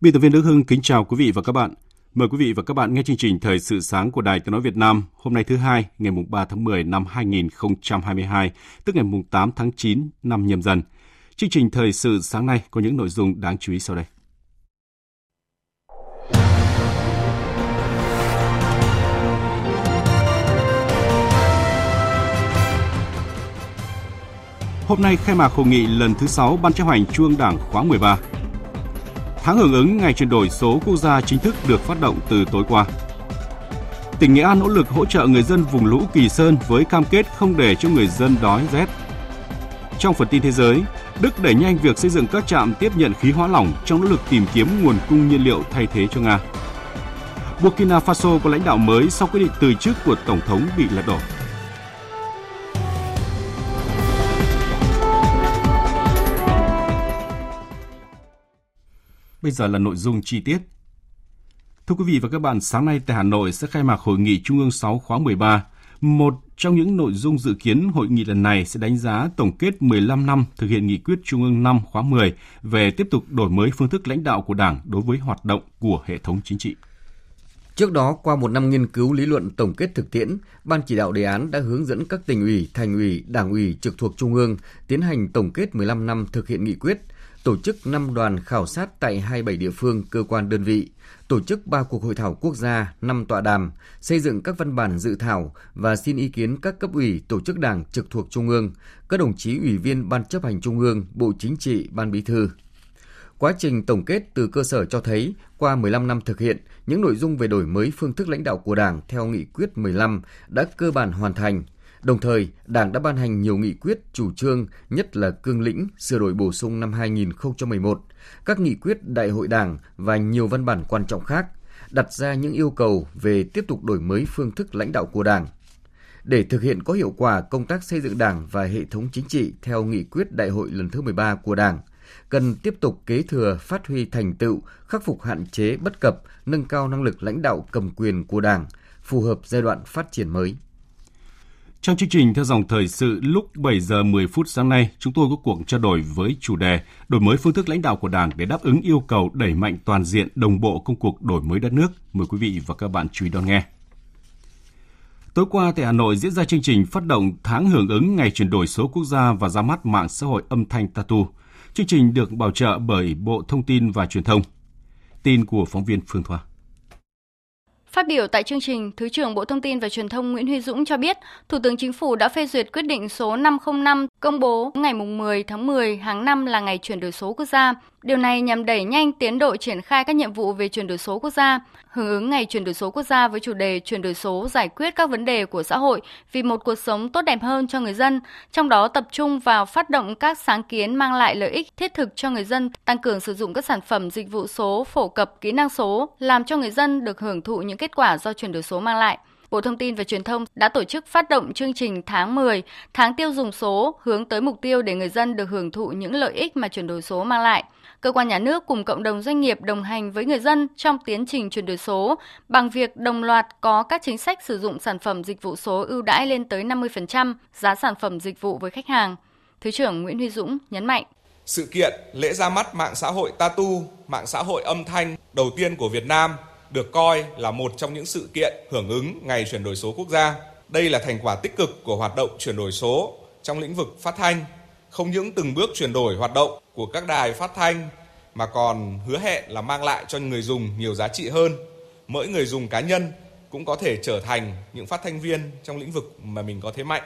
Biên tập viên Đức Hưng kính chào quý vị và các bạn. Mời quý vị và các bạn nghe chương trình Thời sự sáng của Đài Tiếng Nói Việt Nam hôm nay thứ hai, ngày 3 tháng 10 năm 2022, tức ngày 8 tháng 9 năm nhâm dần. Chương trình Thời sự sáng nay có những nội dung đáng chú ý sau đây. Hôm nay khai mạc hội nghị lần thứ 6 Ban chấp hành Trung ương Đảng khóa 13. Tháng hưởng ứng ngày chuyển đổi số quốc gia chính thức được phát động từ tối qua. Tỉnh Nghệ An nỗ lực hỗ trợ người dân vùng lũ Kỳ Sơn với cam kết không để cho người dân đói rét. Trong phần tin thế giới, Đức đẩy nhanh việc xây dựng các trạm tiếp nhận khí hóa lỏng trong nỗ lực tìm kiếm nguồn cung nhiên liệu thay thế cho Nga. Burkina Faso có lãnh đạo mới sau quyết định từ chức của Tổng thống bị lật đổ. Bây giờ là nội dung chi tiết. Thưa quý vị và các bạn, sáng nay tại Hà Nội sẽ khai mạc Hội nghị Trung ương 6 khóa 13. Một trong những nội dung dự kiến hội nghị lần này sẽ đánh giá tổng kết 15 năm thực hiện nghị quyết Trung ương 5 khóa 10 về tiếp tục đổi mới phương thức lãnh đạo của Đảng đối với hoạt động của hệ thống chính trị. Trước đó, qua một năm nghiên cứu lý luận tổng kết thực tiễn, Ban chỉ đạo đề án đã hướng dẫn các tỉnh ủy, thành ủy, đảng ủy trực thuộc Trung ương tiến hành tổng kết 15 năm thực hiện nghị quyết, tổ chức 5 đoàn khảo sát tại 27 địa phương, cơ quan đơn vị, tổ chức 3 cuộc hội thảo quốc gia, 5 tọa đàm, xây dựng các văn bản dự thảo và xin ý kiến các cấp ủy, tổ chức đảng trực thuộc Trung ương, các đồng chí ủy viên Ban chấp hành Trung ương, Bộ Chính trị, Ban Bí thư. Quá trình tổng kết từ cơ sở cho thấy, qua 15 năm thực hiện, những nội dung về đổi mới phương thức lãnh đạo của Đảng theo nghị quyết 15 đã cơ bản hoàn thành, Đồng thời, Đảng đã ban hành nhiều nghị quyết, chủ trương, nhất là cương lĩnh sửa đổi bổ sung năm 2011, các nghị quyết đại hội Đảng và nhiều văn bản quan trọng khác, đặt ra những yêu cầu về tiếp tục đổi mới phương thức lãnh đạo của Đảng. Để thực hiện có hiệu quả công tác xây dựng Đảng và hệ thống chính trị theo nghị quyết đại hội lần thứ 13 của Đảng, cần tiếp tục kế thừa phát huy thành tựu, khắc phục hạn chế bất cập, nâng cao năng lực lãnh đạo cầm quyền của Đảng, phù hợp giai đoạn phát triển mới. Trong chương trình theo dòng thời sự lúc 7 giờ 10 phút sáng nay, chúng tôi có cuộc trao đổi với chủ đề đổi mới phương thức lãnh đạo của Đảng để đáp ứng yêu cầu đẩy mạnh toàn diện đồng bộ công cuộc đổi mới đất nước. Mời quý vị và các bạn chú ý đón nghe. Tối qua tại Hà Nội diễn ra chương trình phát động tháng hưởng ứng ngày chuyển đổi số quốc gia và ra mắt mạng xã hội âm thanh Tatu. Chương trình được bảo trợ bởi Bộ Thông tin và Truyền thông. Tin của phóng viên Phương Thoa. Phát biểu tại chương trình, Thứ trưởng Bộ Thông tin và Truyền thông Nguyễn Huy Dũng cho biết, Thủ tướng Chính phủ đã phê duyệt quyết định số 505 công bố ngày 10 tháng 10 hàng năm là ngày chuyển đổi số quốc gia. Điều này nhằm đẩy nhanh tiến độ triển khai các nhiệm vụ về chuyển đổi số quốc gia, hưởng ứng ngày chuyển đổi số quốc gia với chủ đề chuyển đổi số giải quyết các vấn đề của xã hội vì một cuộc sống tốt đẹp hơn cho người dân, trong đó tập trung vào phát động các sáng kiến mang lại lợi ích thiết thực cho người dân, tăng cường sử dụng các sản phẩm dịch vụ số, phổ cập kỹ năng số, làm cho người dân được hưởng thụ những kết quả do chuyển đổi số mang lại. Bộ Thông tin và Truyền thông đã tổ chức phát động chương trình tháng 10, tháng tiêu dùng số, hướng tới mục tiêu để người dân được hưởng thụ những lợi ích mà chuyển đổi số mang lại. Cơ quan nhà nước cùng cộng đồng doanh nghiệp đồng hành với người dân trong tiến trình chuyển đổi số bằng việc đồng loạt có các chính sách sử dụng sản phẩm dịch vụ số ưu đãi lên tới 50% giá sản phẩm dịch vụ với khách hàng. Thứ trưởng Nguyễn Huy Dũng nhấn mạnh. Sự kiện lễ ra mắt mạng xã hội Tatu, mạng xã hội âm thanh đầu tiên của Việt Nam được coi là một trong những sự kiện hưởng ứng ngày chuyển đổi số quốc gia. Đây là thành quả tích cực của hoạt động chuyển đổi số trong lĩnh vực phát thanh, không những từng bước chuyển đổi hoạt động của các đài phát thanh mà còn hứa hẹn là mang lại cho người dùng nhiều giá trị hơn. Mỗi người dùng cá nhân cũng có thể trở thành những phát thanh viên trong lĩnh vực mà mình có thế mạnh.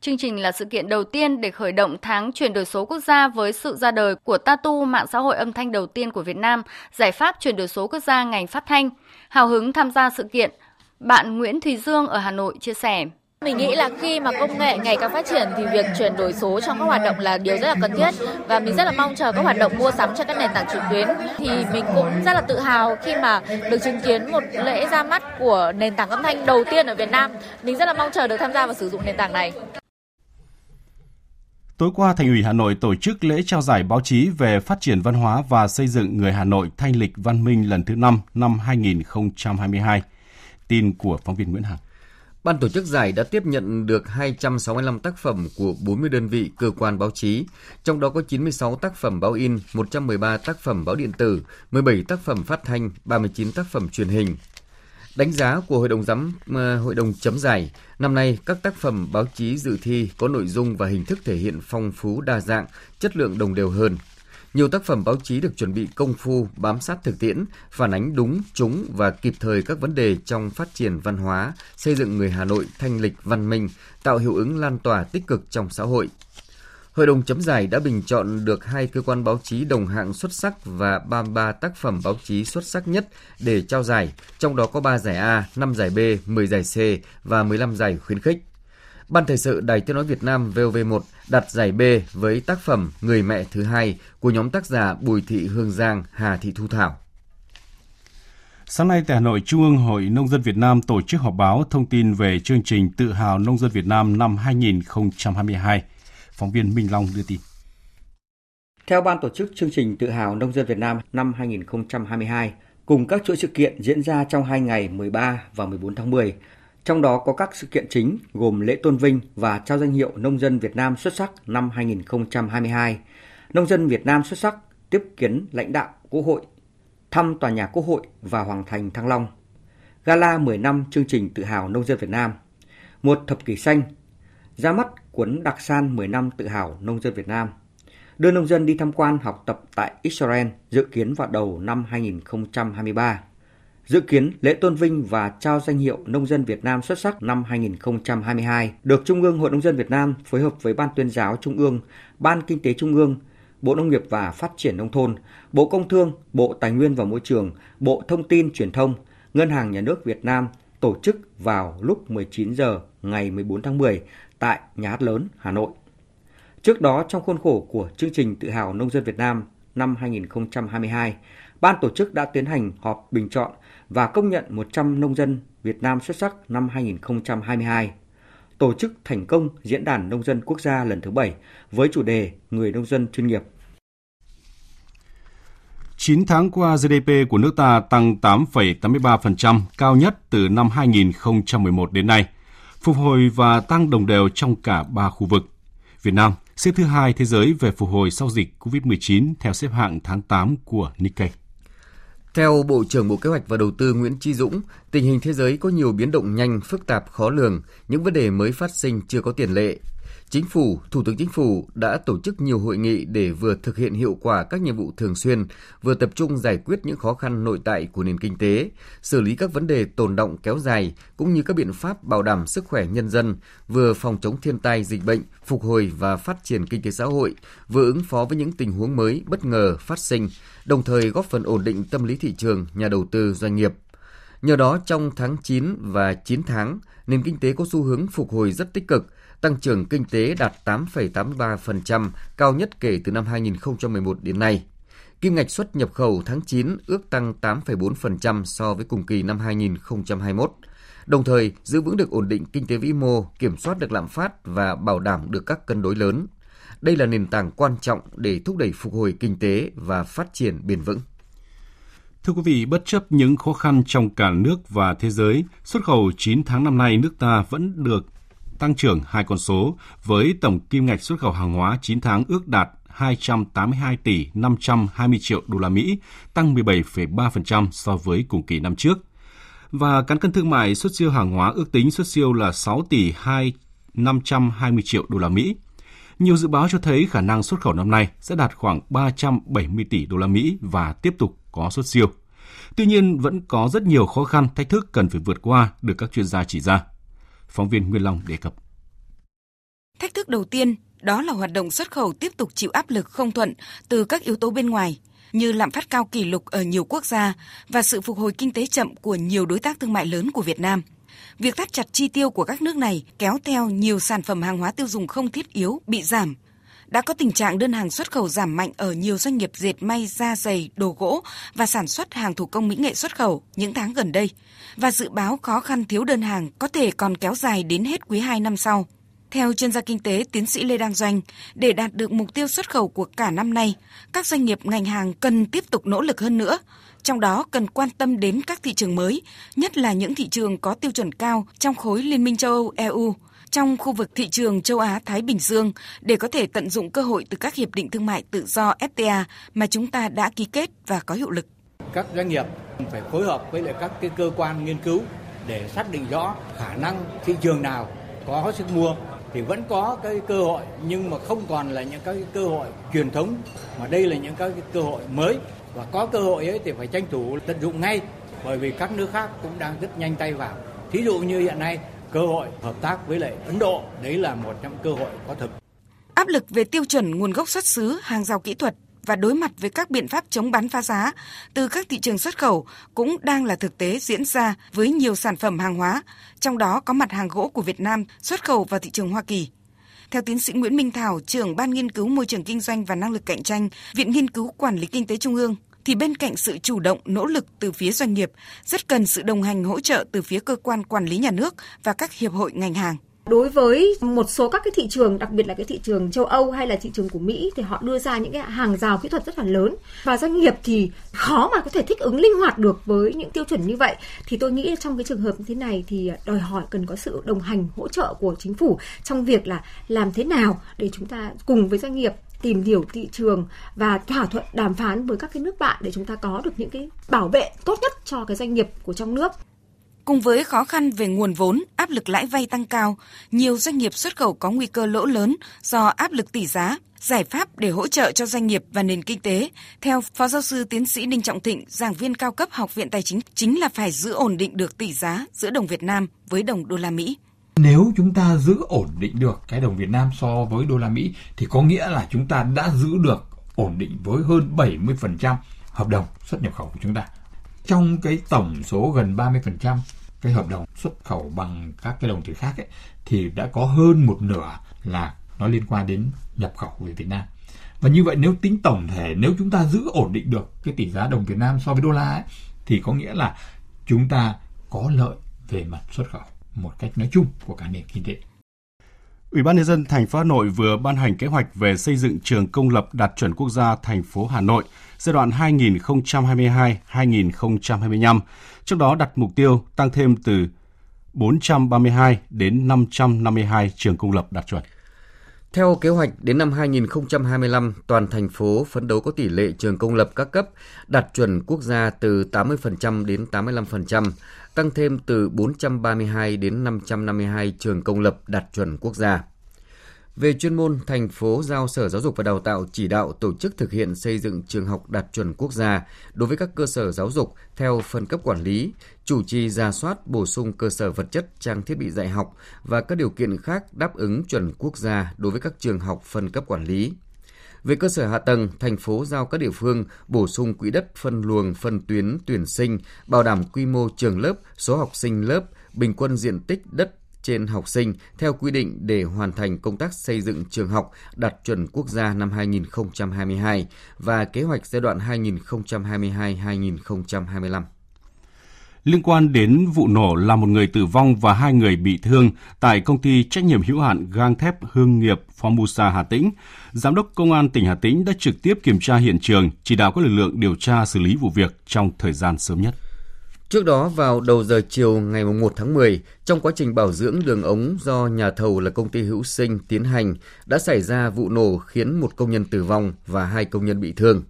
Chương trình là sự kiện đầu tiên để khởi động tháng chuyển đổi số quốc gia với sự ra đời của Tatu, mạng xã hội âm thanh đầu tiên của Việt Nam, giải pháp chuyển đổi số quốc gia ngành phát thanh. Hào hứng tham gia sự kiện, bạn Nguyễn Thùy Dương ở Hà Nội chia sẻ. Mình nghĩ là khi mà công nghệ ngày càng phát triển thì việc chuyển đổi số trong các hoạt động là điều rất là cần thiết và mình rất là mong chờ các hoạt động mua sắm trên các nền tảng trực tuyến thì mình cũng rất là tự hào khi mà được chứng kiến một lễ ra mắt của nền tảng âm thanh đầu tiên ở Việt Nam. Mình rất là mong chờ được tham gia và sử dụng nền tảng này. Tối qua, Thành ủy Hà Nội tổ chức lễ trao giải báo chí về phát triển văn hóa và xây dựng người Hà Nội thanh lịch văn minh lần thứ 5 năm 2022. Tin của phóng viên Nguyễn Hằng. Ban tổ chức giải đã tiếp nhận được 265 tác phẩm của 40 đơn vị cơ quan báo chí, trong đó có 96 tác phẩm báo in, 113 tác phẩm báo điện tử, 17 tác phẩm phát thanh, 39 tác phẩm truyền hình. Đánh giá của Hội đồng giám ờ, Hội đồng chấm giải, năm nay các tác phẩm báo chí dự thi có nội dung và hình thức thể hiện phong phú đa dạng, chất lượng đồng đều hơn, nhiều tác phẩm báo chí được chuẩn bị công phu, bám sát thực tiễn, phản ánh đúng, trúng và kịp thời các vấn đề trong phát triển văn hóa, xây dựng người Hà Nội thanh lịch văn minh, tạo hiệu ứng lan tỏa tích cực trong xã hội. Hội đồng chấm giải đã bình chọn được hai cơ quan báo chí đồng hạng xuất sắc và 33 tác phẩm báo chí xuất sắc nhất để trao giải, trong đó có 3 giải A, 5 giải B, 10 giải C và 15 giải khuyến khích. Ban thời sự Đài Tiếng Nói Việt Nam VOV1 đặt giải B với tác phẩm Người mẹ thứ hai của nhóm tác giả Bùi Thị Hương Giang, Hà Thị Thu Thảo. Sáng nay tại Hà Nội, Trung ương Hội Nông dân Việt Nam tổ chức họp báo thông tin về chương trình Tự hào Nông dân Việt Nam năm 2022. Phóng viên Minh Long đưa tin. Theo ban tổ chức chương trình Tự hào Nông dân Việt Nam năm 2022, cùng các chuỗi sự kiện diễn ra trong hai ngày 13 và 14 tháng 10, trong đó có các sự kiện chính gồm lễ tôn vinh và trao danh hiệu Nông dân Việt Nam xuất sắc năm 2022, Nông dân Việt Nam xuất sắc tiếp kiến lãnh đạo Quốc hội, thăm tòa nhà Quốc hội và Hoàng thành Thăng Long, gala 10 năm chương trình tự hào Nông dân Việt Nam, một thập kỷ xanh, ra mắt cuốn đặc san 10 năm tự hào Nông dân Việt Nam, đưa nông dân đi tham quan học tập tại Israel dự kiến vào đầu năm 2023 Dự kiến lễ tôn vinh và trao danh hiệu Nông dân Việt Nam xuất sắc năm 2022 được Trung ương Hội Nông dân Việt Nam phối hợp với Ban tuyên giáo Trung ương, Ban Kinh tế Trung ương, Bộ Nông nghiệp và Phát triển Nông thôn, Bộ Công Thương, Bộ Tài nguyên và Môi trường, Bộ Thông tin Truyền thông, Ngân hàng Nhà nước Việt Nam tổ chức vào lúc 19 giờ ngày 14 tháng 10 tại Nhà hát lớn Hà Nội. Trước đó, trong khuôn khổ của chương trình Tự hào Nông dân Việt Nam năm 2022, ban tổ chức đã tiến hành họp bình chọn và công nhận 100 nông dân Việt Nam xuất sắc năm 2022. Tổ chức thành công Diễn đàn Nông dân Quốc gia lần thứ 7 với chủ đề Người nông dân chuyên nghiệp. 9 tháng qua, GDP của nước ta tăng 8,83%, cao nhất từ năm 2011 đến nay, phục hồi và tăng đồng đều trong cả 3 khu vực. Việt Nam xếp thứ hai thế giới về phục hồi sau dịch COVID-19 theo xếp hạng tháng 8 của Nikkei. Theo Bộ trưởng Bộ Kế hoạch và Đầu tư Nguyễn Chi Dũng, tình hình thế giới có nhiều biến động nhanh, phức tạp, khó lường, những vấn đề mới phát sinh chưa có tiền lệ. Chính phủ, Thủ tướng Chính phủ đã tổ chức nhiều hội nghị để vừa thực hiện hiệu quả các nhiệm vụ thường xuyên, vừa tập trung giải quyết những khó khăn nội tại của nền kinh tế, xử lý các vấn đề tồn động kéo dài cũng như các biện pháp bảo đảm sức khỏe nhân dân, vừa phòng chống thiên tai dịch bệnh, phục hồi và phát triển kinh tế xã hội, vừa ứng phó với những tình huống mới bất ngờ phát sinh, đồng thời góp phần ổn định tâm lý thị trường, nhà đầu tư, doanh nghiệp. Nhờ đó, trong tháng 9 và 9 tháng, nền kinh tế có xu hướng phục hồi rất tích cực, tăng trưởng kinh tế đạt 8,83%, cao nhất kể từ năm 2011 đến nay. Kim ngạch xuất nhập khẩu tháng 9 ước tăng 8,4% so với cùng kỳ năm 2021. Đồng thời, giữ vững được ổn định kinh tế vĩ mô, kiểm soát được lạm phát và bảo đảm được các cân đối lớn. Đây là nền tảng quan trọng để thúc đẩy phục hồi kinh tế và phát triển bền vững. Thưa quý vị, bất chấp những khó khăn trong cả nước và thế giới, xuất khẩu 9 tháng năm nay nước ta vẫn được tăng trưởng hai con số với tổng kim ngạch xuất khẩu hàng hóa 9 tháng ước đạt 282 tỷ 520 triệu đô la Mỹ, tăng 17,3% so với cùng kỳ năm trước. Và cán cân thương mại xuất siêu hàng hóa ước tính xuất siêu là 6 tỷ 2 520 triệu đô la Mỹ. Nhiều dự báo cho thấy khả năng xuất khẩu năm nay sẽ đạt khoảng 370 tỷ đô la Mỹ và tiếp tục có xuất siêu. Tuy nhiên vẫn có rất nhiều khó khăn, thách thức cần phải vượt qua được các chuyên gia chỉ ra. Phóng viên Nguyên Long đề cập. Thách thức đầu tiên đó là hoạt động xuất khẩu tiếp tục chịu áp lực không thuận từ các yếu tố bên ngoài như lạm phát cao kỷ lục ở nhiều quốc gia và sự phục hồi kinh tế chậm của nhiều đối tác thương mại lớn của Việt Nam. Việc thắt chặt chi tiêu của các nước này kéo theo nhiều sản phẩm hàng hóa tiêu dùng không thiết yếu bị giảm. Đã có tình trạng đơn hàng xuất khẩu giảm mạnh ở nhiều doanh nghiệp dệt may, da giày, đồ gỗ và sản xuất hàng thủ công mỹ nghệ xuất khẩu những tháng gần đây. Và dự báo khó khăn thiếu đơn hàng có thể còn kéo dài đến hết quý 2 năm sau. Theo chuyên gia kinh tế tiến sĩ Lê Đăng Doanh, để đạt được mục tiêu xuất khẩu của cả năm nay, các doanh nghiệp ngành hàng cần tiếp tục nỗ lực hơn nữa, trong đó cần quan tâm đến các thị trường mới, nhất là những thị trường có tiêu chuẩn cao trong khối Liên minh châu Âu EU, trong khu vực thị trường châu Á Thái Bình Dương để có thể tận dụng cơ hội từ các hiệp định thương mại tự do FTA mà chúng ta đã ký kết và có hiệu lực. Các doanh nghiệp phải phối hợp với lại các cái cơ quan nghiên cứu để xác định rõ khả năng thị trường nào có sức mua thì vẫn có cái cơ hội, nhưng mà không còn là những cái cơ hội truyền thống, mà đây là những cái cơ hội mới. Và có cơ hội ấy thì phải tranh thủ tận dụng ngay, bởi vì các nước khác cũng đang rất nhanh tay vào. Thí dụ như hiện nay, cơ hội hợp tác với lại Ấn Độ, đấy là một trong cơ hội có thực áp lực về tiêu chuẩn nguồn gốc xuất xứ, hàng rào kỹ thuật và đối mặt với các biện pháp chống bán phá giá từ các thị trường xuất khẩu cũng đang là thực tế diễn ra với nhiều sản phẩm hàng hóa, trong đó có mặt hàng gỗ của Việt Nam xuất khẩu vào thị trường Hoa Kỳ. Theo tiến sĩ Nguyễn Minh Thảo, trưởng Ban Nghiên cứu Môi trường Kinh doanh và Năng lực Cạnh tranh, Viện Nghiên cứu Quản lý Kinh tế Trung ương, thì bên cạnh sự chủ động nỗ lực từ phía doanh nghiệp, rất cần sự đồng hành hỗ trợ từ phía cơ quan quản lý nhà nước và các hiệp hội ngành hàng. Đối với một số các cái thị trường, đặc biệt là cái thị trường châu Âu hay là thị trường của Mỹ thì họ đưa ra những cái hàng rào kỹ thuật rất là lớn và doanh nghiệp thì khó mà có thể thích ứng linh hoạt được với những tiêu chuẩn như vậy. Thì tôi nghĩ trong cái trường hợp như thế này thì đòi hỏi cần có sự đồng hành hỗ trợ của chính phủ trong việc là làm thế nào để chúng ta cùng với doanh nghiệp tìm hiểu thị trường và thỏa thuận đàm phán với các cái nước bạn để chúng ta có được những cái bảo vệ tốt nhất cho cái doanh nghiệp của trong nước. Cùng với khó khăn về nguồn vốn, áp lực lãi vay tăng cao, nhiều doanh nghiệp xuất khẩu có nguy cơ lỗ lớn do áp lực tỷ giá. Giải pháp để hỗ trợ cho doanh nghiệp và nền kinh tế, theo Phó Giáo sư Tiến sĩ Đinh Trọng Thịnh, giảng viên cao cấp Học viện Tài chính, chính là phải giữ ổn định được tỷ giá giữa đồng Việt Nam với đồng đô la Mỹ. Nếu chúng ta giữ ổn định được cái đồng Việt Nam so với đô la Mỹ thì có nghĩa là chúng ta đã giữ được ổn định với hơn 70% hợp đồng xuất nhập khẩu của chúng ta trong cái tổng số gần 30% cái hợp đồng xuất khẩu bằng các cái đồng tiền khác ấy, thì đã có hơn một nửa là nó liên quan đến nhập khẩu về Việt Nam. Và như vậy nếu tính tổng thể nếu chúng ta giữ ổn định được cái tỷ giá đồng Việt Nam so với đô la ấy, thì có nghĩa là chúng ta có lợi về mặt xuất khẩu một cách nói chung của cả nền kinh tế. Ủy ban nhân dân thành phố Hà Nội vừa ban hành kế hoạch về xây dựng trường công lập đạt chuẩn quốc gia thành phố Hà Nội giai đoạn 2022-2025, trong đó đặt mục tiêu tăng thêm từ 432 đến 552 trường công lập đạt chuẩn. Theo kế hoạch, đến năm 2025, toàn thành phố phấn đấu có tỷ lệ trường công lập các cấp đạt chuẩn quốc gia từ 80% đến 85%, tăng thêm từ 432 đến 552 trường công lập đạt chuẩn quốc gia. Về chuyên môn, thành phố giao Sở Giáo dục và Đào tạo chỉ đạo tổ chức thực hiện xây dựng trường học đạt chuẩn quốc gia đối với các cơ sở giáo dục theo phân cấp quản lý, chủ trì ra soát bổ sung cơ sở vật chất, trang thiết bị dạy học và các điều kiện khác đáp ứng chuẩn quốc gia đối với các trường học phân cấp quản lý. Về cơ sở hạ tầng, thành phố giao các địa phương bổ sung quỹ đất phân luồng phân tuyến tuyển sinh, bảo đảm quy mô trường lớp, số học sinh lớp, bình quân diện tích đất trên học sinh theo quy định để hoàn thành công tác xây dựng trường học đạt chuẩn quốc gia năm 2022 và kế hoạch giai đoạn 2022-2025. Liên quan đến vụ nổ làm một người tử vong và hai người bị thương tại công ty trách nhiệm hữu hạn gang thép hương nghiệp Formosa Hà Tĩnh, Giám đốc Công an tỉnh Hà Tĩnh đã trực tiếp kiểm tra hiện trường, chỉ đạo các lực lượng điều tra xử lý vụ việc trong thời gian sớm nhất. Trước đó vào đầu giờ chiều ngày 1 tháng 10, trong quá trình bảo dưỡng đường ống do nhà thầu là công ty Hữu Sinh tiến hành, đã xảy ra vụ nổ khiến một công nhân tử vong và hai công nhân bị thương.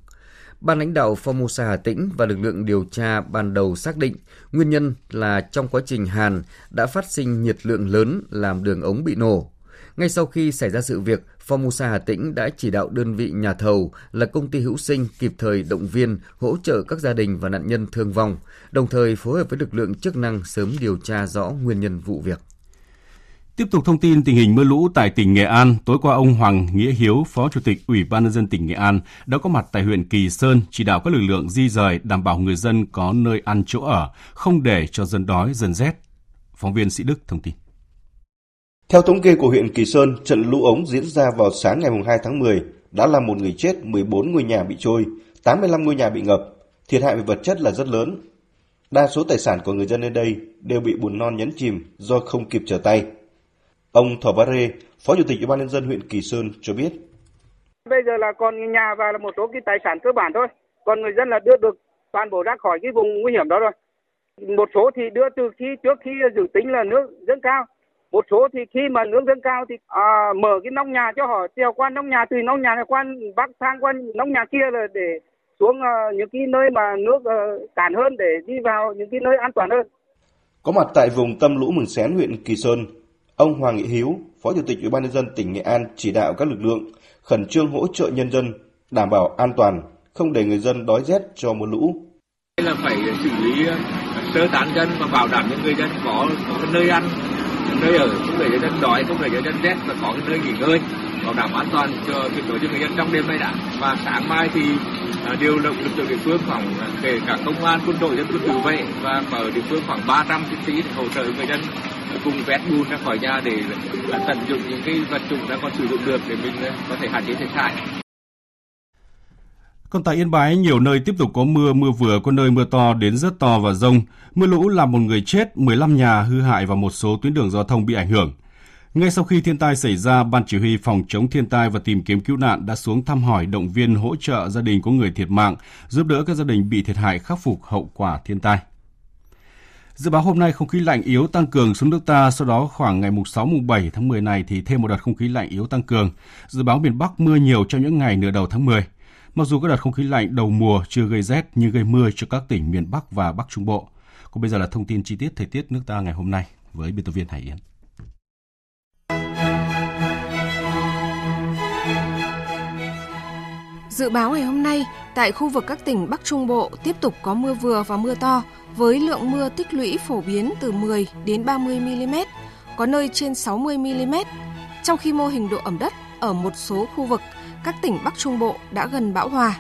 Ban lãnh đạo Formosa Hà Tĩnh và lực lượng điều tra ban đầu xác định nguyên nhân là trong quá trình hàn đã phát sinh nhiệt lượng lớn làm đường ống bị nổ. Ngay sau khi xảy ra sự việc, Formosa Hà Tĩnh đã chỉ đạo đơn vị nhà thầu là công ty hữu sinh kịp thời động viên, hỗ trợ các gia đình và nạn nhân thương vong, đồng thời phối hợp với lực lượng chức năng sớm điều tra rõ nguyên nhân vụ việc. Tiếp tục thông tin tình hình mưa lũ tại tỉnh Nghệ An, tối qua ông Hoàng Nghĩa Hiếu, Phó Chủ tịch Ủy ban nhân dân tỉnh Nghệ An đã có mặt tại huyện Kỳ Sơn chỉ đạo các lực lượng di rời đảm bảo người dân có nơi ăn chỗ ở, không để cho dân đói dân rét. Phóng viên Sĩ Đức thông tin. Theo thống kê của huyện Kỳ Sơn, trận lũ ống diễn ra vào sáng ngày 2 tháng 10 đã làm một người chết, 14 ngôi nhà bị trôi, 85 ngôi nhà bị ngập. Thiệt hại về vật chất là rất lớn. Đa số tài sản của người dân ở đây đều bị bùn non nhấn chìm do không kịp trở tay. Ông Bá Rê, Phó Chủ tịch Ủy ban nhân dân huyện Kỳ Sơn cho biết. Bây giờ là còn nhà và là một số cái tài sản cơ bản thôi. Còn người dân là đưa được toàn bộ ra khỏi cái vùng nguy hiểm đó rồi. Một số thì đưa từ khi trước khi dự tính là nước dâng cao. Một số thì khi mà nước dâng cao thì à, mở cái nông nhà cho họ treo qua nông nhà từ nông nhà này qua bắc sang qua nông nhà kia là để xuống uh, những cái nơi mà nước uh, cản hơn để đi vào những cái nơi an toàn hơn. Có mặt tại vùng tâm lũ Mường Xén huyện Kỳ Sơn, Ông Hoàng Nghị Hiếu, Phó Chủ tịch Ủy ban nhân dân tỉnh Nghệ An chỉ đạo các lực lượng khẩn trương hỗ trợ nhân dân, đảm bảo an toàn, không để người dân đói rét cho mưa lũ. Đây là phải xử lý ờ, sơ tán dân và bảo đảm những người dân có, có nơi ăn, nơi ở, không để người dân đói, không để người dân rét và có cái nơi nghỉ ngơi, bảo đảm an toàn cho tuyệt đối cho người dân trong đêm nay đã. Và sáng mai thì điều động lực lượng địa phương khoảng kể cả công an, quân đội, dân quân tự vệ và ở địa phương khoảng 300 chiến sĩ để hỗ trợ người dân cùng vét bùn ra khỏi nhà để tận dụng những cái vật dụng đã còn sử dụng được để mình ờ, có thể hạn chế thiệt hại. Còn tại Yên Bái, nhiều nơi tiếp tục có mưa, mưa vừa, có nơi mưa to đến rất to và rông. Mưa lũ làm một người chết, 15 nhà hư hại và một số tuyến đường giao thông bị ảnh hưởng. Ngay sau khi thiên tai xảy ra, Ban Chỉ huy Phòng chống thiên tai và tìm kiếm cứu nạn đã xuống thăm hỏi động viên hỗ trợ gia đình có người thiệt mạng, giúp đỡ các gia đình bị thiệt hại khắc phục hậu quả thiên tai. Dự báo hôm nay không khí lạnh yếu tăng cường xuống nước ta, sau đó khoảng ngày mùng 6 mùng 7 tháng 10 này thì thêm một đợt không khí lạnh yếu tăng cường. Dự báo miền Bắc mưa nhiều trong những ngày nửa đầu tháng 10. Mặc dù các đợt không khí lạnh đầu mùa chưa gây rét nhưng gây mưa cho các tỉnh miền Bắc và Bắc Trung Bộ. Còn bây giờ là thông tin chi tiết thời tiết nước ta ngày hôm nay với biên tập viên Hải Yến. Dự báo ngày hôm nay, tại khu vực các tỉnh Bắc Trung Bộ tiếp tục có mưa vừa và mưa to, với lượng mưa tích lũy phổ biến từ 10 đến 30 mm, có nơi trên 60 mm. Trong khi mô hình độ ẩm đất ở một số khu vực các tỉnh Bắc Trung Bộ đã gần bão hòa,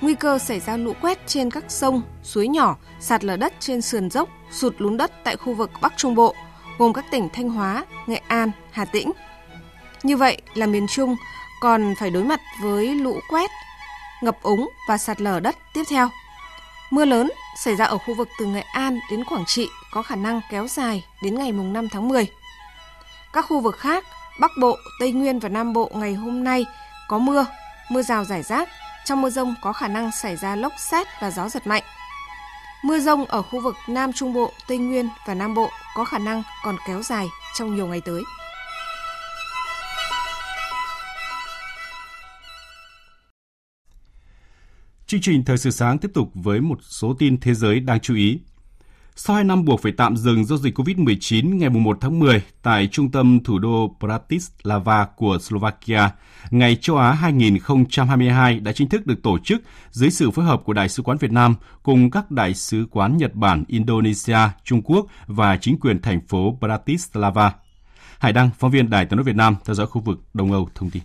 nguy cơ xảy ra lũ quét trên các sông, suối nhỏ, sạt lở đất trên sườn dốc, sụt lún đất tại khu vực Bắc Trung Bộ, gồm các tỉnh Thanh Hóa, Nghệ An, Hà Tĩnh. Như vậy là miền Trung còn phải đối mặt với lũ quét, ngập úng và sạt lở đất tiếp theo. Mưa lớn xảy ra ở khu vực từ Nghệ An đến Quảng Trị có khả năng kéo dài đến ngày 5 tháng 10. Các khu vực khác, Bắc Bộ, Tây Nguyên và Nam Bộ ngày hôm nay có mưa, mưa rào rải rác. Trong mưa rông có khả năng xảy ra lốc xét và gió giật mạnh. Mưa rông ở khu vực Nam Trung Bộ, Tây Nguyên và Nam Bộ có khả năng còn kéo dài trong nhiều ngày tới. Chương trình Thời sự sáng tiếp tục với một số tin thế giới đáng chú ý. Sau 2 năm buộc phải tạm dừng do dịch COVID-19 ngày 1 tháng 10 tại trung tâm thủ đô Bratislava của Slovakia, Ngày châu Á 2022 đã chính thức được tổ chức dưới sự phối hợp của Đại sứ quán Việt Nam cùng các đại sứ quán Nhật Bản, Indonesia, Trung Quốc và chính quyền thành phố Bratislava. Hải Đăng, phóng viên Đài tiếng nói Việt Nam theo dõi khu vực Đông Âu thông tin.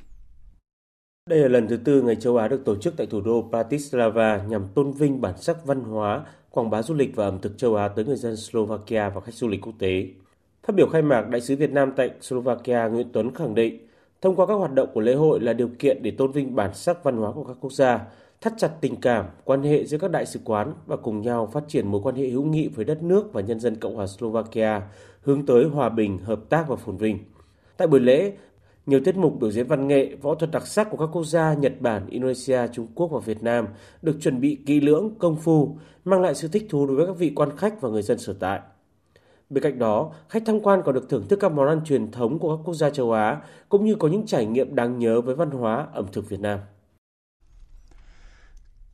Đây là lần thứ tư Ngày châu Á được tổ chức tại thủ đô Bratislava nhằm tôn vinh bản sắc văn hóa, quảng bá du lịch và ẩm thực châu Á tới người dân Slovakia và khách du lịch quốc tế. Phát biểu khai mạc, Đại sứ Việt Nam tại Slovakia Nguyễn Tuấn khẳng định, thông qua các hoạt động của lễ hội là điều kiện để tôn vinh bản sắc văn hóa của các quốc gia, thắt chặt tình cảm, quan hệ giữa các đại sứ quán và cùng nhau phát triển mối quan hệ hữu nghị với đất nước và nhân dân Cộng hòa Slovakia, hướng tới hòa bình, hợp tác và phồn vinh. Tại buổi lễ, nhiều tiết mục biểu diễn văn nghệ, võ thuật đặc sắc của các quốc gia Nhật Bản, Indonesia, Trung Quốc và Việt Nam được chuẩn bị kỹ lưỡng, công phu, mang lại sự thích thú đối với các vị quan khách và người dân sở tại. Bên cạnh đó, khách tham quan còn được thưởng thức các món ăn truyền thống của các quốc gia châu Á, cũng như có những trải nghiệm đáng nhớ với văn hóa ẩm thực Việt Nam.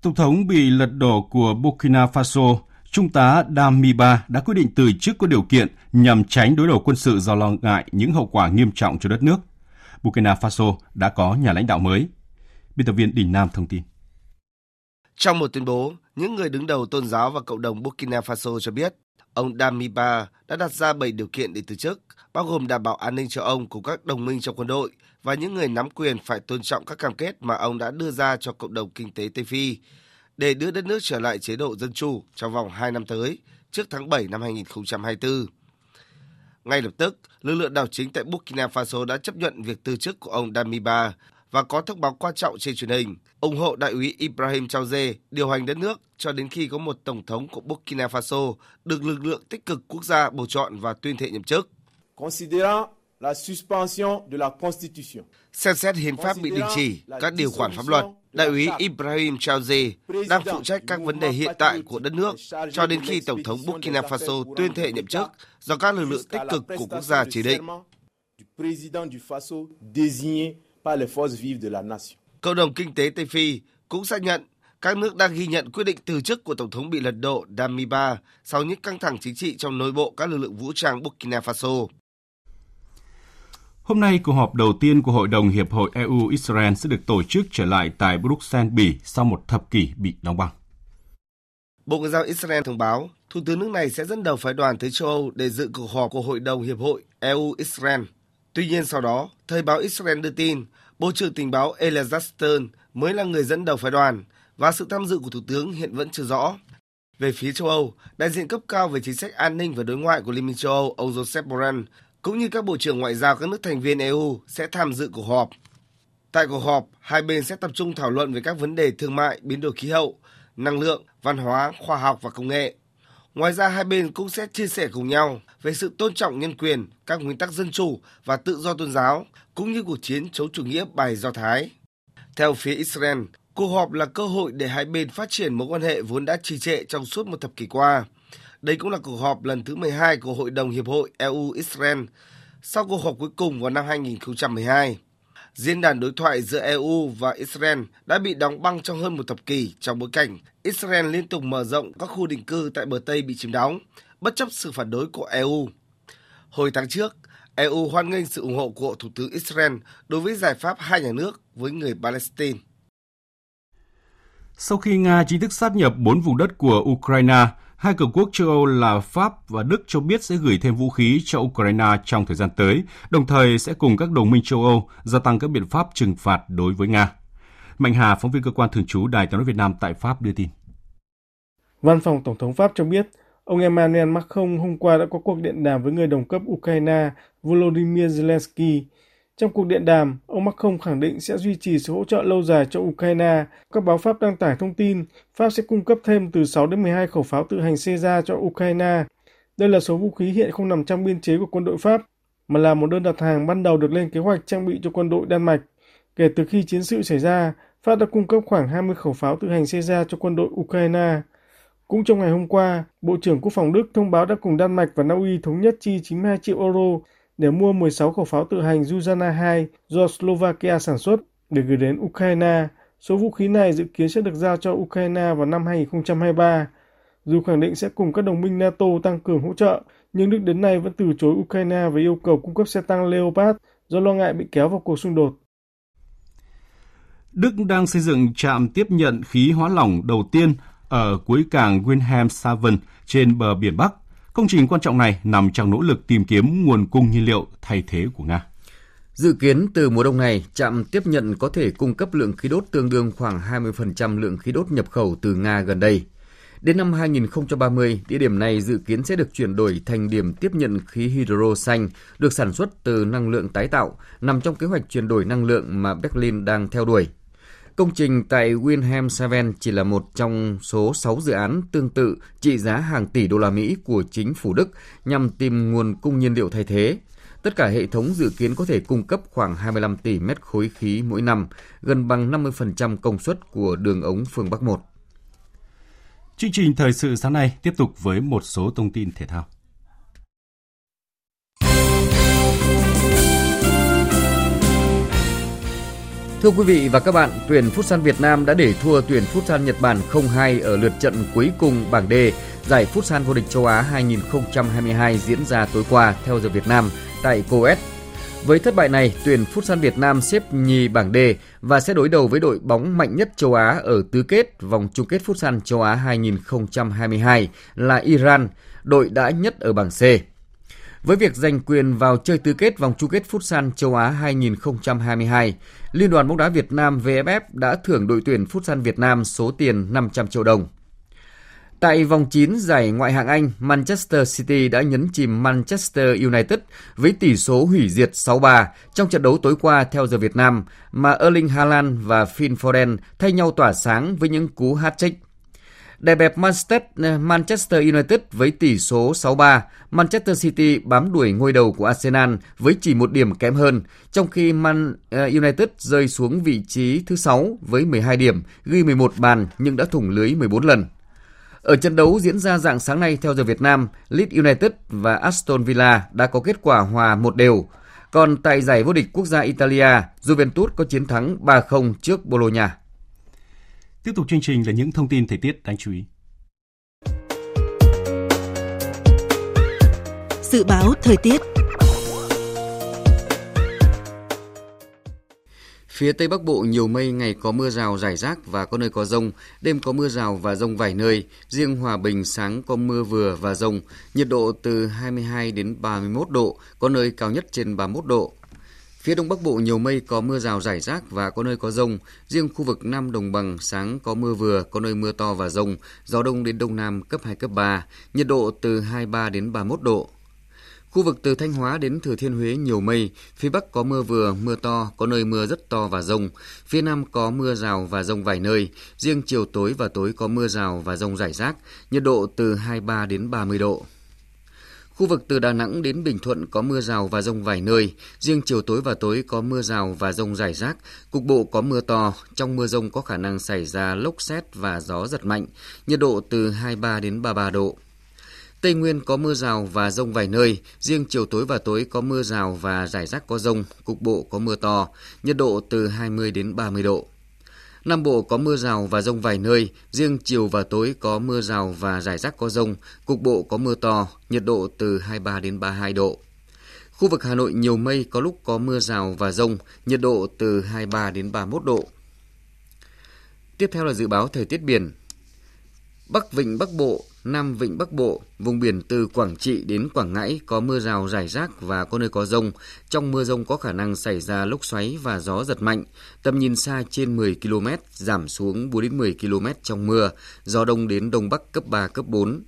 Tổng thống bị lật đổ của Burkina Faso, Trung tá Damiba đã quyết định từ chức có điều kiện nhằm tránh đối đầu quân sự do lo ngại những hậu quả nghiêm trọng cho đất nước. Burkina Faso đã có nhà lãnh đạo mới. Biên tập viên Đình Nam thông tin. Trong một tuyên bố, những người đứng đầu tôn giáo và cộng đồng Burkina Faso cho biết ông Damiba đã đặt ra 7 điều kiện để từ chức, bao gồm đảm bảo an ninh cho ông cùng các đồng minh trong quân đội và những người nắm quyền phải tôn trọng các cam kết mà ông đã đưa ra cho cộng đồng kinh tế Tây Phi để đưa đất nước trở lại chế độ dân chủ trong vòng 2 năm tới, trước tháng 7 năm 2024. Ngay lập tức, lực lượng đảo chính tại Burkina Faso đã chấp nhận việc từ chức của ông Damiba và có thông báo quan trọng trên truyền hình ủng hộ đại úy Ibrahim Traoré điều hành đất nước cho đến khi có một tổng thống của Burkina Faso được lực lượng tích cực quốc gia bầu chọn và tuyên thệ nhậm chức la suspension de la Constitution. Xem xét hiến pháp bị đình chỉ, các điều khoản pháp luật, đại úy Ibrahim Traoré đang phụ trách các vấn đề hiện tại của đất nước cho đến khi Tổng thống Burkina Faso tuyên thệ nhậm chức do các lực lượng tích cực của quốc gia chỉ định. Cộng đồng kinh tế Tây Phi cũng xác nhận các nước đang ghi nhận quyết định từ chức của Tổng thống bị lật đổ Damiba sau những căng thẳng chính trị trong nội bộ các lực lượng vũ trang Burkina Faso. Hôm nay, cuộc họp đầu tiên của Hội đồng Hiệp hội EU-Israel sẽ được tổ chức trở lại tại Bruxelles, Bỉ sau một thập kỷ bị đóng băng. Bộ Ngoại giao Israel thông báo, Thủ tướng nước này sẽ dẫn đầu phái đoàn tới châu Âu để dự cuộc họp của Hội đồng Hiệp hội EU-Israel. Tuy nhiên sau đó, Thời báo Israel đưa tin, Bộ trưởng tình báo Elazar Stern mới là người dẫn đầu phái đoàn và sự tham dự của Thủ tướng hiện vẫn chưa rõ. Về phía châu Âu, đại diện cấp cao về chính sách an ninh và đối ngoại của Liên minh châu Âu, ông Joseph Borrell, cũng như các bộ trưởng ngoại giao các nước thành viên EU sẽ tham dự cuộc họp. Tại cuộc họp, hai bên sẽ tập trung thảo luận về các vấn đề thương mại, biến đổi khí hậu, năng lượng, văn hóa, khoa học và công nghệ. Ngoài ra, hai bên cũng sẽ chia sẻ cùng nhau về sự tôn trọng nhân quyền, các nguyên tắc dân chủ và tự do tôn giáo, cũng như cuộc chiến chống chủ nghĩa bài Do Thái. Theo phía Israel, cuộc họp là cơ hội để hai bên phát triển mối quan hệ vốn đã trì trệ trong suốt một thập kỷ qua. Đây cũng là cuộc họp lần thứ 12 của Hội đồng Hiệp hội EU-Israel sau cuộc họp cuối cùng vào năm 2012. Diễn đàn đối thoại giữa EU và Israel đã bị đóng băng trong hơn một thập kỷ trong bối cảnh Israel liên tục mở rộng các khu định cư tại bờ Tây bị chiếm đóng, bất chấp sự phản đối của EU. Hồi tháng trước, EU hoan nghênh sự ủng hộ của Thủ tướng Israel đối với giải pháp hai nhà nước với người Palestine. Sau khi Nga chính thức sát nhập bốn vùng đất của Ukraine, hai cường quốc châu Âu là Pháp và Đức cho biết sẽ gửi thêm vũ khí cho Ukraine trong thời gian tới, đồng thời sẽ cùng các đồng minh châu Âu gia tăng các biện pháp trừng phạt đối với Nga. Mạnh Hà, phóng viên cơ quan thường trú Đài tiếng nói Việt Nam tại Pháp đưa tin. Văn phòng Tổng thống Pháp cho biết, ông Emmanuel Macron hôm qua đã có cuộc điện đàm với người đồng cấp Ukraine Volodymyr Zelensky trong cuộc điện đàm, ông Macron khẳng định sẽ duy trì sự hỗ trợ lâu dài cho Ukraine. Các báo Pháp đăng tải thông tin Pháp sẽ cung cấp thêm từ 6 đến 12 khẩu pháo tự hành Caesar cho Ukraine. Đây là số vũ khí hiện không nằm trong biên chế của quân đội Pháp, mà là một đơn đặt hàng ban đầu được lên kế hoạch trang bị cho quân đội Đan Mạch. Kể từ khi chiến sự xảy ra, Pháp đã cung cấp khoảng 20 khẩu pháo tự hành Caesar cho quân đội Ukraine. Cũng trong ngày hôm qua, Bộ trưởng Quốc phòng Đức thông báo đã cùng Đan Mạch và Na Uy thống nhất chi 92 triệu euro để mua 16 khẩu pháo tự hành Zuzana 2 do Slovakia sản xuất để gửi đến Ukraine. Số vũ khí này dự kiến sẽ được giao cho Ukraine vào năm 2023. Dù khẳng định sẽ cùng các đồng minh NATO tăng cường hỗ trợ, nhưng Đức đến nay vẫn từ chối Ukraine về yêu cầu cung cấp xe tăng Leopard do lo ngại bị kéo vào cuộc xung đột. Đức đang xây dựng trạm tiếp nhận khí hóa lỏng đầu tiên ở cuối cảng Wilhelmshaven trên bờ biển Bắc Công trình quan trọng này nằm trong nỗ lực tìm kiếm nguồn cung nhiên liệu thay thế của Nga. Dự kiến từ mùa đông này, trạm tiếp nhận có thể cung cấp lượng khí đốt tương đương khoảng 20% lượng khí đốt nhập khẩu từ Nga gần đây. Đến năm 2030, địa điểm này dự kiến sẽ được chuyển đổi thành điểm tiếp nhận khí hydro xanh được sản xuất từ năng lượng tái tạo, nằm trong kế hoạch chuyển đổi năng lượng mà Berlin đang theo đuổi. Công trình tại Wilhelmshaven chỉ là một trong số 6 dự án tương tự trị giá hàng tỷ đô la Mỹ của chính phủ Đức nhằm tìm nguồn cung nhiên liệu thay thế. Tất cả hệ thống dự kiến có thể cung cấp khoảng 25 tỷ mét khối khí mỗi năm, gần bằng 50% công suất của đường ống phương Bắc 1. Chương trình thời sự sáng nay tiếp tục với một số thông tin thể thao. Thưa quý vị và các bạn, tuyển Futsal Việt Nam đã để thua tuyển Futsal Nhật Bản 0-2 ở lượt trận cuối cùng bảng D giải Futsal vô địch châu Á 2022 diễn ra tối qua theo giờ Việt Nam tại Coes. Với thất bại này, tuyển Futsal Việt Nam xếp nhì bảng D và sẽ đối đầu với đội bóng mạnh nhất châu Á ở tứ kết vòng chung kết Futsal châu Á 2022 là Iran, đội đã nhất ở bảng C. Với việc giành quyền vào chơi tứ kết vòng chung kết Futsal châu Á 2022, Liên đoàn bóng đá Việt Nam VFF đã thưởng đội tuyển Futsal Việt Nam số tiền 500 triệu đồng. Tại vòng 9 giải ngoại hạng Anh, Manchester City đã nhấn chìm Manchester United với tỷ số hủy diệt 6-3 trong trận đấu tối qua theo giờ Việt Nam mà Erling Haaland và Phil Foden thay nhau tỏa sáng với những cú hat-trick. Đè bẹp Manchester United với tỷ số 6-3, Manchester City bám đuổi ngôi đầu của Arsenal với chỉ một điểm kém hơn, trong khi Man ờ, United rơi xuống vị trí thứ 6 với 12 điểm, ghi 11 bàn nhưng đã thủng lưới 14 lần. Ở trận đấu diễn ra dạng sáng nay theo giờ Việt Nam, Leeds United và Aston Villa đã có kết quả hòa một đều. Còn tại giải vô địch quốc gia Italia, Juventus có chiến thắng 3-0 trước Bologna. Tiếp tục chương trình là những thông tin thời tiết đáng chú ý. Dự báo thời tiết Phía Tây Bắc Bộ nhiều mây, ngày có mưa rào rải rác và có nơi có rông, đêm có mưa rào và rông vài nơi, riêng Hòa Bình sáng có mưa vừa và rông, nhiệt độ từ 22 đến 31 độ, có nơi cao nhất trên 31 độ. Phía Đông Bắc Bộ nhiều mây có mưa rào rải rác và có nơi có rông. Riêng khu vực Nam Đồng Bằng sáng có mưa vừa, có nơi mưa to và rông. Gió đông đến đông nam cấp 2, cấp 3. Nhiệt độ từ 23 đến 31 độ. Khu vực từ Thanh Hóa đến Thừa Thiên Huế nhiều mây, phía Bắc có mưa vừa, mưa to, có nơi mưa rất to và rông. Phía Nam có mưa rào và rông vài nơi, riêng chiều tối và tối có mưa rào và rông rải rác, nhiệt độ từ 23 đến 30 độ. Khu vực từ Đà Nẵng đến Bình Thuận có mưa rào và rông vài nơi, riêng chiều tối và tối có mưa rào và rông rải rác, cục bộ có mưa to, trong mưa rông có khả năng xảy ra lốc xét và gió giật mạnh, nhiệt độ từ 23 đến 33 độ. Tây Nguyên có mưa rào và rông vài nơi, riêng chiều tối và tối có mưa rào và rải rác có rông, cục bộ có mưa to, nhiệt độ từ 20 đến 30 độ. Nam Bộ có mưa rào và rông vài nơi, riêng chiều và tối có mưa rào và rải rác có rông, cục bộ có mưa to, nhiệt độ từ 23 đến 32 độ. Khu vực Hà Nội nhiều mây, có lúc có mưa rào và rông, nhiệt độ từ 23 đến 31 độ. Tiếp theo là dự báo thời tiết biển. Bắc Vịnh Bắc Bộ, Nam Vịnh Bắc Bộ, vùng biển từ Quảng Trị đến Quảng Ngãi có mưa rào rải rác và có nơi có rông. Trong mưa rông có khả năng xảy ra lốc xoáy và gió giật mạnh. Tầm nhìn xa trên 10 km, giảm xuống 4 đến 10 km trong mưa. Gió đông đến đông bắc cấp 3, cấp 4.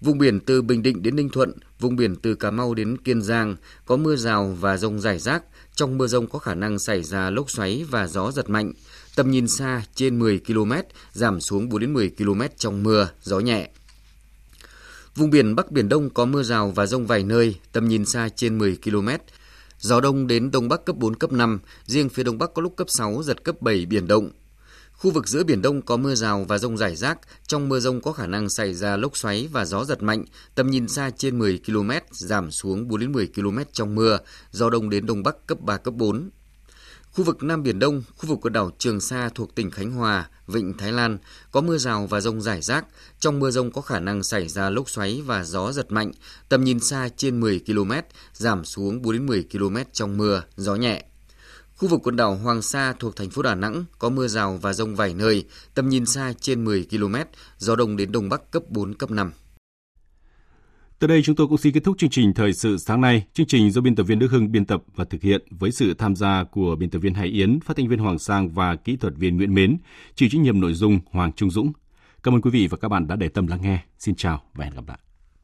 Vùng biển từ Bình Định đến Ninh Thuận, vùng biển từ Cà Mau đến Kiên Giang có mưa rào và rông rải rác. Trong mưa rông có khả năng xảy ra lốc xoáy và gió giật mạnh. Tầm nhìn xa trên 10 km, giảm xuống 4 đến 10 km trong mưa, gió nhẹ. Vùng biển Bắc Biển Đông có mưa rào và rông vài nơi, tầm nhìn xa trên 10 km. Gió đông đến Đông Bắc cấp 4, cấp 5, riêng phía Đông Bắc có lúc cấp 6, giật cấp 7 biển động. Khu vực giữa Biển Đông có mưa rào và rông rải rác, trong mưa rông có khả năng xảy ra lốc xoáy và gió giật mạnh, tầm nhìn xa trên 10 km, giảm xuống 4 đến 10 km trong mưa, gió đông đến Đông Bắc cấp 3, cấp 4. Khu vực Nam Biển Đông, khu vực quần đảo Trường Sa thuộc tỉnh Khánh Hòa, Vịnh Thái Lan có mưa rào và rông rải rác. Trong mưa rông có khả năng xảy ra lốc xoáy và gió giật mạnh, tầm nhìn xa trên 10 km, giảm xuống 4 đến 10 km trong mưa, gió nhẹ. Khu vực quần đảo Hoàng Sa thuộc thành phố Đà Nẵng có mưa rào và rông vài nơi, tầm nhìn xa trên 10 km, gió đông đến đông bắc cấp 4, cấp 5. Tới đây chúng tôi cũng xin kết thúc chương trình Thời sự sáng nay. Chương trình do biên tập viên Đức Hưng biên tập và thực hiện với sự tham gia của biên tập viên Hải Yến, phát thanh viên Hoàng Sang và kỹ thuật viên Nguyễn Mến, chịu trách nhiệm nội dung Hoàng Trung Dũng. Cảm ơn quý vị và các bạn đã để tâm lắng nghe. Xin chào và hẹn gặp lại.